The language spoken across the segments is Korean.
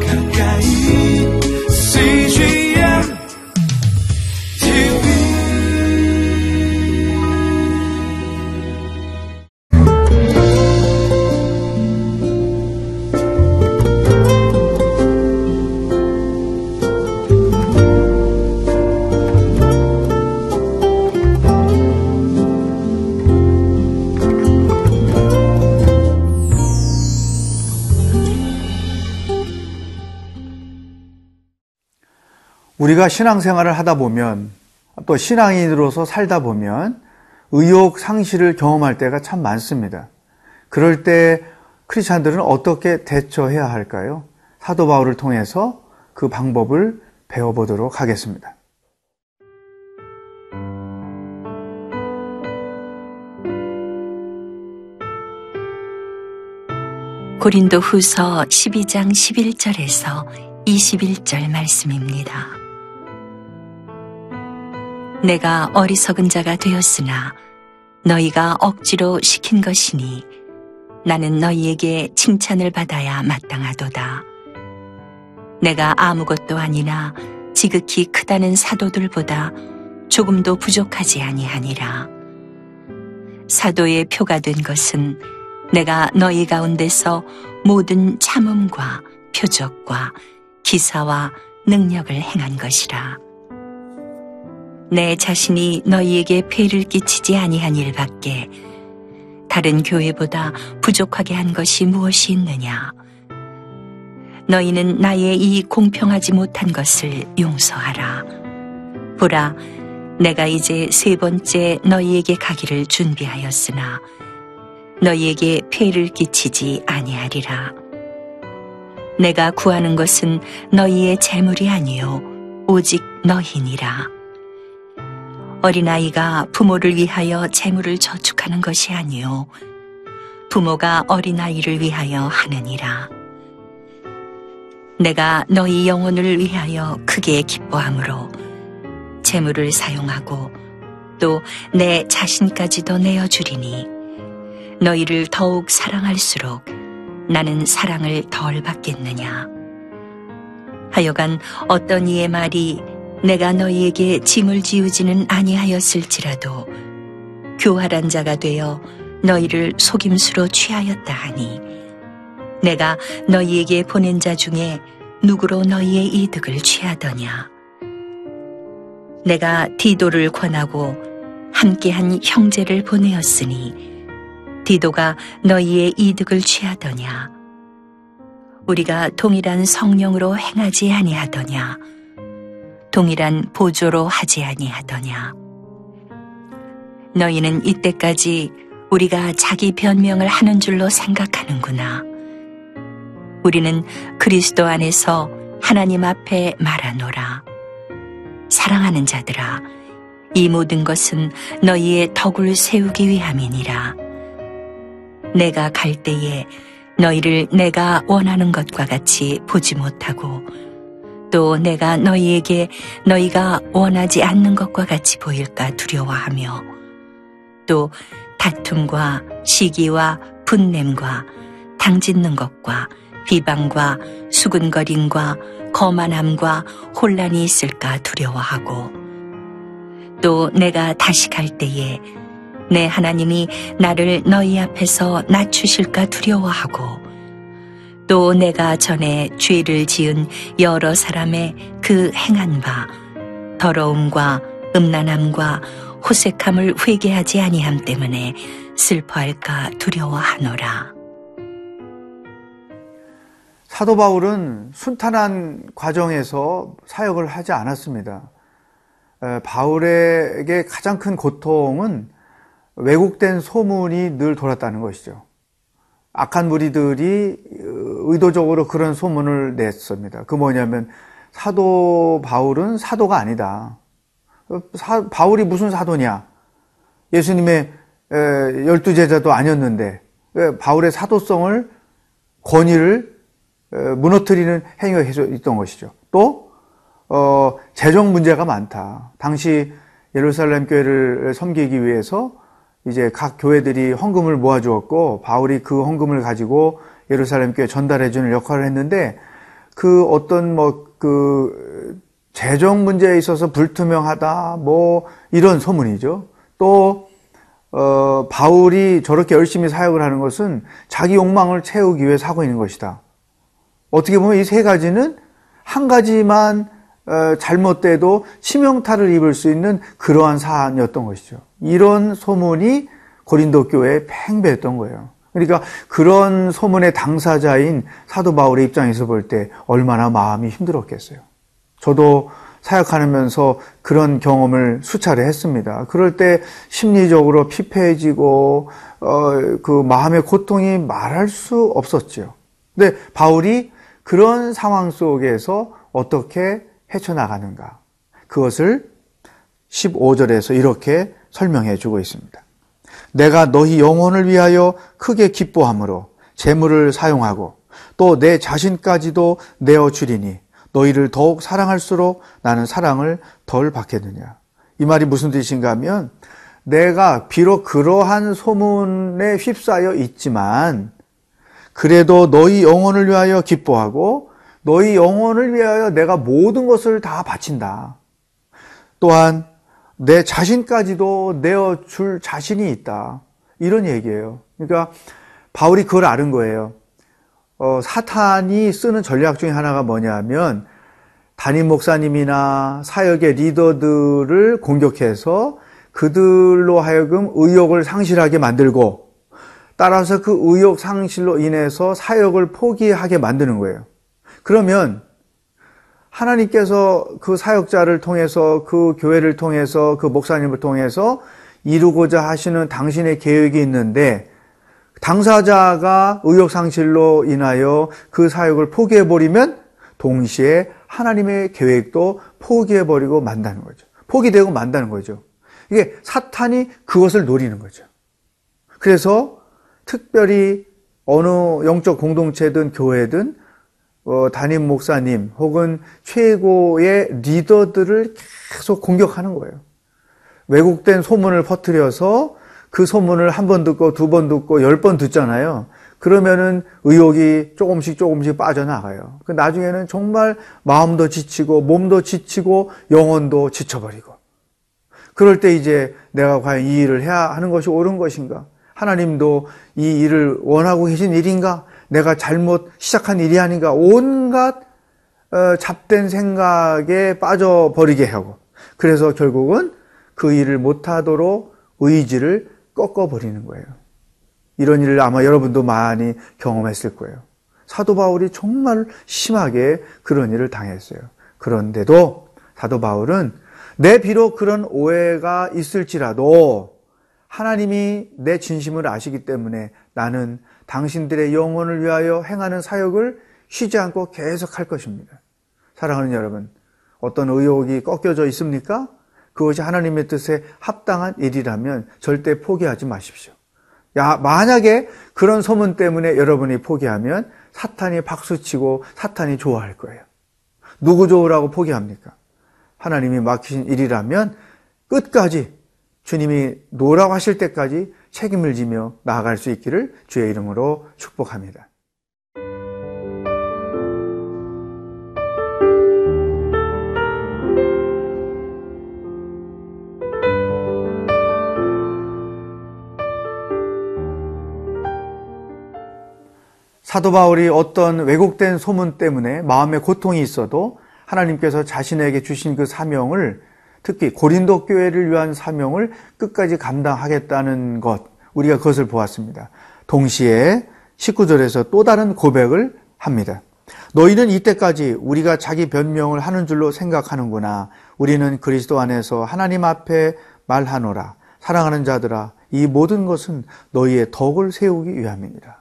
가까 우리가 신앙생활을 하다 보면 또 신앙인으로서 살다 보면 의욕 상실을 경험할 때가 참 많습니다. 그럴 때 크리스찬들은 어떻게 대처해야 할까요? 사도 바울을 통해서 그 방법을 배워보도록 하겠습니다. 고린도 후서 12장 11절에서 21절 말씀입니다. 내가 어리석은 자가 되었으나 너희가 억지로 시킨 것이니 나는 너희에게 칭찬을 받아야 마땅하도다. 내가 아무것도 아니나 지극히 크다는 사도들보다 조금도 부족하지 아니하니라. 사도의 표가 된 것은 내가 너희 가운데서 모든 참음과 표적과 기사와 능력을 행한 것이라. 내 자신이 너희에게 폐를 끼치지 아니한 일밖에 다른 교회보다 부족하게 한 것이 무엇이 있느냐? 너희는 나의 이 공평하지 못한 것을 용서하라. 보라, 내가 이제 세 번째 너희에게 가기를 준비하였으나 너희에게 폐를 끼치지 아니하리라. 내가 구하는 것은 너희의 재물이 아니요 오직 너희니라. 어린아이가 부모를 위하여 재물을 저축하는 것이 아니요 부모가 어린아이를 위하여 하느니라. 내가 너희 영혼을 위하여 크게 기뻐함으로 재물을 사용하고 또 내 자신까지도 내어주리니 너희를 더욱 사랑할수록 나는 사랑을 덜 받겠느냐. 하여간 어떤 이의 말이 내가 너희에게 짐을 지우지는 아니하였을지라도 교활한 자가 되어 너희를 속임수로 취하였다 하니 내가 너희에게 보낸 자 중에 누구로 너희의 이득을 취하더냐. 내가 디도를 권하고 함께한 형제를 보내었으니 디도가 너희의 이득을 취하더냐? 우리가 동일한 성령으로 행하지 아니하더냐? 동일한 보조로 하지 아니하더냐? 너희는 이때까지 우리가 자기 변명을 하는 줄로 생각하는구나. 우리는 그리스도 안에서 하나님 앞에 말하노라. 사랑하는 자들아, 이 모든 것은 너희의 덕을 세우기 위함이니라. 내가 갈 때에 너희를 내가 원하는 것과 같이 보지 못하고 또 내가 너희에게 너희가 원하지 않는 것과 같이 보일까 두려워하며 또 다툼과 시기와 분냄과 당짓는 것과 비방과 수근거림과 거만함과 혼란이 있을까 두려워하고 또 내가 다시 갈 때에 내 하나님이 나를 너희 앞에서 낮추실까 두려워하고 또 내가 전에 죄를 지은 여러 사람의 그 행한 바 더러움과 음란함과 호색함을 회개하지 아니함 때문에 슬퍼할까 두려워하노라. 사도 바울은 순탄한 과정에서 사역을 하지 않았습니다. 바울에게 가장 큰 고통은 왜곡된 소문이 늘 돌았다는 것이죠. 악한 무리들이 의도적으로 그런 소문을 냈습니다. 그 뭐냐면 사도 바울은 사도가 아니다. 사, 바울이 무슨 사도냐? 예수님의 열두 제자도 아니었는데 바울의 사도성을 권위를 무너뜨리는 행위가 있던 것이죠. 또 어, 재정 문제가 많다. 당시 예루살렘 교회를 섬기기 위해서 이제 각 교회들이 헌금을 모아주었고 바울이 그 헌금을 가지고 예루살렘 교회 전달해 주는 역할을 했는데 그 어떤 뭐 그 재정 문제에 있어서 불투명하다 뭐 이런 소문이죠. 또 어, 바울이 저렇게 열심히 사역을 하는 것은 자기 욕망을 채우기 위해 사고 있는 것이다. 어떻게 보면 이 세 가지는 한 가지만 어, 잘못돼도 치명타를 입을 수 있는 그러한 사안이었던 것이죠. 이런 소문이 고린도 교회에 팽배했던 거예요. 그러니까 그런 소문의 당사자인 사도 바울의 입장에서 볼 때 얼마나 마음이 힘들었겠어요. 저도 사역하면서 그런 경험을 수차례 했습니다. 그럴 때 심리적으로 피폐해지고 어, 그 마음의 고통이 말할 수 없었죠. 근데 바울이 그런 상황 속에서 어떻게 헤쳐나가는가? 그것을 15절에서 이렇게 설명해 주고 있습니다. 내가 너희 영혼을 위하여 크게 기뻐함으로 재물을 사용하고 또 내 자신까지도 내어 주리니 너희를 더욱 사랑할수록 나는 사랑을 덜 받겠느냐. 이 말이 무슨 뜻인가 하면 내가 비록 그러한 소문에 휩싸여 있지만 그래도 너희 영혼을 위하여 기뻐하고 너희 영혼을 위하여 내가 모든 것을 다 바친다. 또한 내 자신까지도 내어 줄 자신이 있다. 이런 얘기예요. 그러니까 바울이 그걸 아는 거예요. 어, 사탄이 쓰는 전략 중에 하나가 뭐냐면 담임 목사님이나 사역의 리더들을 공격해서 그들로 하여금 의욕을 상실하게 만들고 따라서 그 의욕 상실로 인해서 사역을 포기하게 만드는 거예요. 그러면 하나님께서 그 사역자를 통해서 그 교회를 통해서 그 목사님을 통해서 이루고자 하시는 당신의 계획이 있는데 당사자가 의욕 상실로 인하여 그 사역을 포기해 버리면 동시에 하나님의 계획도 포기해 버리고 만다는 거죠. 포기되고 만다는 거죠. 이게 사탄이 그것을 노리는 거죠. 그래서 특별히 어느 영적 공동체든 교회든 어, 담임 목사님 혹은 최고의 리더들을 계속 공격하는 거예요. 왜곡된 소문을 퍼뜨려서 그 소문을 한 번 듣고 두 번 듣고 열 번 듣잖아요. 그러면은 의욕이 조금씩 조금씩 빠져나가요. 그 나중에는 정말 마음도 지치고 몸도 지치고 영혼도 지쳐버리고. 그럴 때 이제 내가 과연 이 일을 해야 하는 것이 옳은 것인가? 하나님도 이 일을 원하고 계신 일인가? 내가 잘못 시작한 일이 아닌가? 온갖 어, 잡된 생각에 빠져버리게 하고 그래서 결국은 그 일을 못하도록 의지를 꺾어버리는 거예요. 이런 일을 아마 여러분도 많이 경험했을 거예요. 사도 바울이 정말 심하게 그런 일을 당했어요. 그런데도 사도 바울은 내 비록 그런 오해가 있을지라도 하나님이 내 진심을 아시기 때문에 나는 당신들의 영혼을 위하여 행하는 사역을 쉬지 않고 계속 할 것입니다. 사랑하는 여러분, 어떤 의욕이 꺾여져 있습니까? 그것이 하나님의 뜻에 합당한 일이라면 절대 포기하지 마십시오. 야, 만약에 그런 소문 때문에 여러분이 포기하면 사탄이 박수치고 사탄이 좋아할 거예요. 누구 좋으라고 포기합니까? 하나님이 맡기신 일이라면 끝까지 주님이 노라고 하실 때까지 책임을 지며 나아갈 수 있기를 주의 이름으로 축복합니다. 사도 바울이 어떤 왜곡된 소문 때문에 마음의 고통이 있어도 하나님께서 자신에게 주신 그 사명을 특히 고린도 교회를 위한 사명을 끝까지 감당하겠다는 것, 우리가 그것을 보았습니다. 동시에 19절에서 또 다른 고백을 합니다. 너희는 이때까지 우리가 자기 변명을 하는 줄로 생각하는구나. 우리는 그리스도 안에서 하나님 앞에 말하노라. 사랑하는 자들아, 이 모든 것은 너희의 덕을 세우기 위함이니라.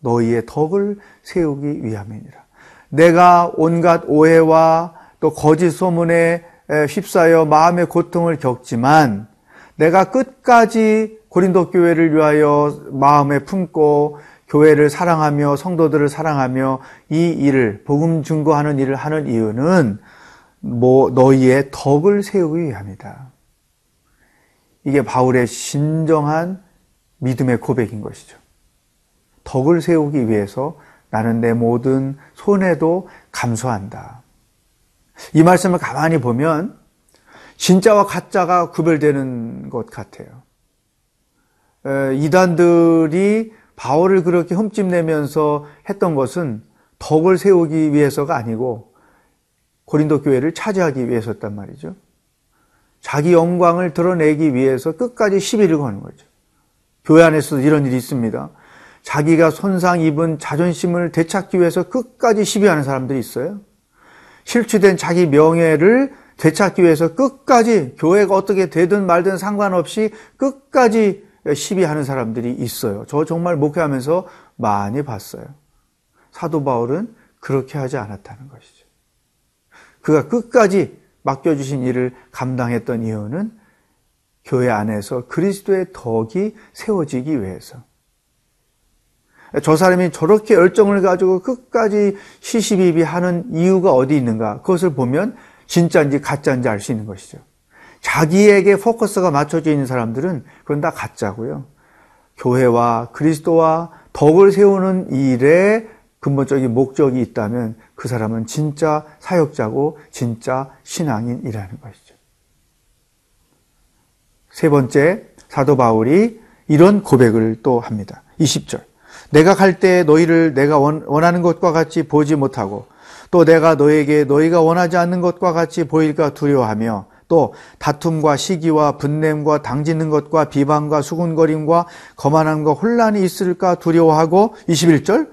너희의 덕을 세우기 위함이니라. 내가 온갖 오해와 또 거짓 소문에 휩싸여 마음의 고통을 겪지만 내가 끝까지 고린도 교회를 위하여 마음에 품고 교회를 사랑하며 성도들을 사랑하며 이 일을 복음 증거하는 일을 하는 이유는 뭐 너희의 덕을 세우기 위함이다. 이게 바울의 진정한 믿음의 고백인 것이죠. 덕을 세우기 위해서 나는 내 모든 손해도 감수한다. 이 말씀을 가만히 보면 진짜와 가짜가 구별되는 것 같아요. 이단들이 바울을 그렇게 흠집내면서 했던 것은 덕을 세우기 위해서가 아니고 고린도 교회를 차지하기 위해서였단 말이죠. 자기 영광을 드러내기 위해서 끝까지 시비를 거는 거죠. 교회 안에서도 이런 일이 있습니다. 자기가 손상 입은 자존심을 되찾기 위해서 끝까지 시비하는 사람들이 있어요. 실추된 자기 명예를 되찾기 위해서 끝까지 교회가 어떻게 되든 말든 상관없이 끝까지 시비하는 사람들이 있어요. 저 정말 목회하면서 많이 봤어요. 사도 바울은 그렇게 하지 않았다는 것이죠. 그가 끝까지 맡겨주신 일을 감당했던 이유는 교회 안에서 그리스도의 덕이 세워지기 위해서. 저 사람이 저렇게 열정을 가지고 끝까지 시시비비하는 이유가 어디 있는가? 그것을 보면 진짜인지 가짜인지 알 수 있는 것이죠. 자기에게 포커스가 맞춰져 있는 사람들은 그건 다 가짜고요. 교회와 그리스도와 덕을 세우는 일에 근본적인 목적이 있다면 그 사람은 진짜 사역자고 진짜 신앙인이라는 것이죠. 세 번째, 사도 바울이 이런 고백을 또 합니다. 20절. 내가 갈 때 너희를 내가 원하는 것과 같이 보지 못하고 또 내가 너에게 너희가 원하지 않는 것과 같이 보일까 두려워하며 또 다툼과 시기와 분냄과 당짓는 것과 비방과 수군거림과 거만함과 혼란이 있을까 두려워하고 21절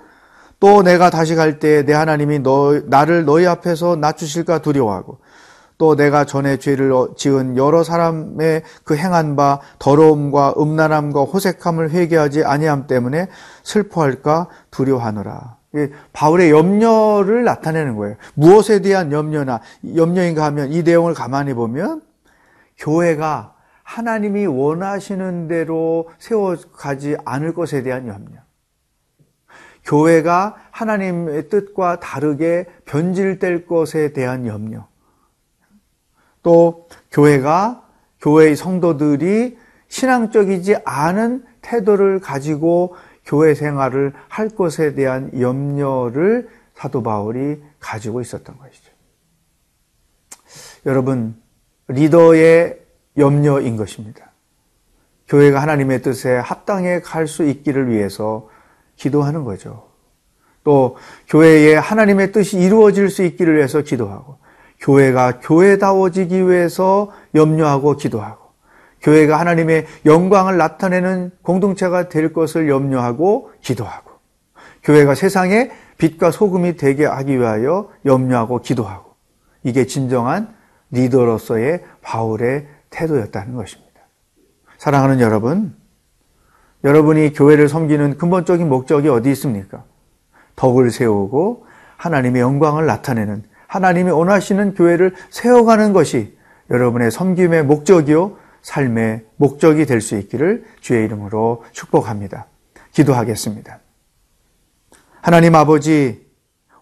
또 내가 다시 갈 때 내 하나님이 너, 나를 너희 앞에서 낮추실까 두려워하고 또 내가 전에 죄를 지은 여러 사람의 그 행한 바 더러움과 음란함과 호색함을 회개하지 아니함 때문에 슬퍼할까 두려워하노라. 바울의 염려를 나타내는 거예요. 무엇에 대한 염려나 염려인가 하면 이 내용을 가만히 보면 교회가 하나님이 원하시는 대로 세워가지 않을 것에 대한 염려. 교회가 하나님의 뜻과 다르게 변질될 것에 대한 염려. 또 교회가 교회의 성도들이 신앙적이지 않은 태도를 가지고 교회 생활을 할 것에 대한 염려를 사도 바울이 가지고 있었던 것이죠. 여러분, 리더의 염려인 것입니다. 교회가 하나님의 뜻에 합당해 갈 수 있기를 위해서 기도하는 거죠. 또 교회에 하나님의 뜻이 이루어질 수 있기를 위해서 기도하고 교회가 교회다워지기 위해서 염려하고 기도하고 교회가 하나님의 영광을 나타내는 공동체가 될 것을 염려하고 기도하고 교회가 세상에 빛과 소금이 되게 하기 위하여 염려하고 기도하고 이게 진정한 리더로서의 바울의 태도였다는 것입니다. 사랑하는 여러분, 여러분이 교회를 섬기는 근본적인 목적이 어디 있습니까? 덕을 세우고 하나님의 영광을 나타내는 하나님이 원하시는 교회를 세워가는 것이 여러분의 섬김의 목적이요 삶의 목적이 될 수 있기를 주의 이름으로 축복합니다. 기도하겠습니다. 하나님 아버지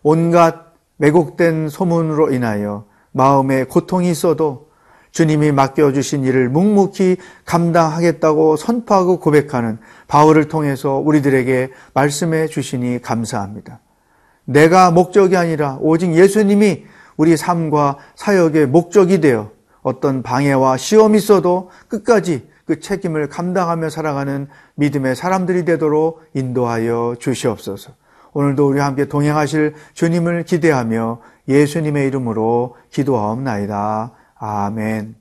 온갖 왜곡된 소문으로 인하여 마음에 고통이 있어도 주님이 맡겨주신 일을 묵묵히 감당하겠다고 선포하고 고백하는 바울을 통해서 우리들에게 말씀해 주시니 감사합니다. 내가 목적이 아니라 오직 예수님이 우리 삶과 사역의 목적이 되어 어떤 방해와 시험이 있어도 끝까지 그 책임을 감당하며 살아가는 믿음의 사람들이 되도록 인도하여 주시옵소서. 오늘도 우리와 함께 동행하실 주님을 기대하며 예수님의 이름으로 기도하옵나이다. 아멘.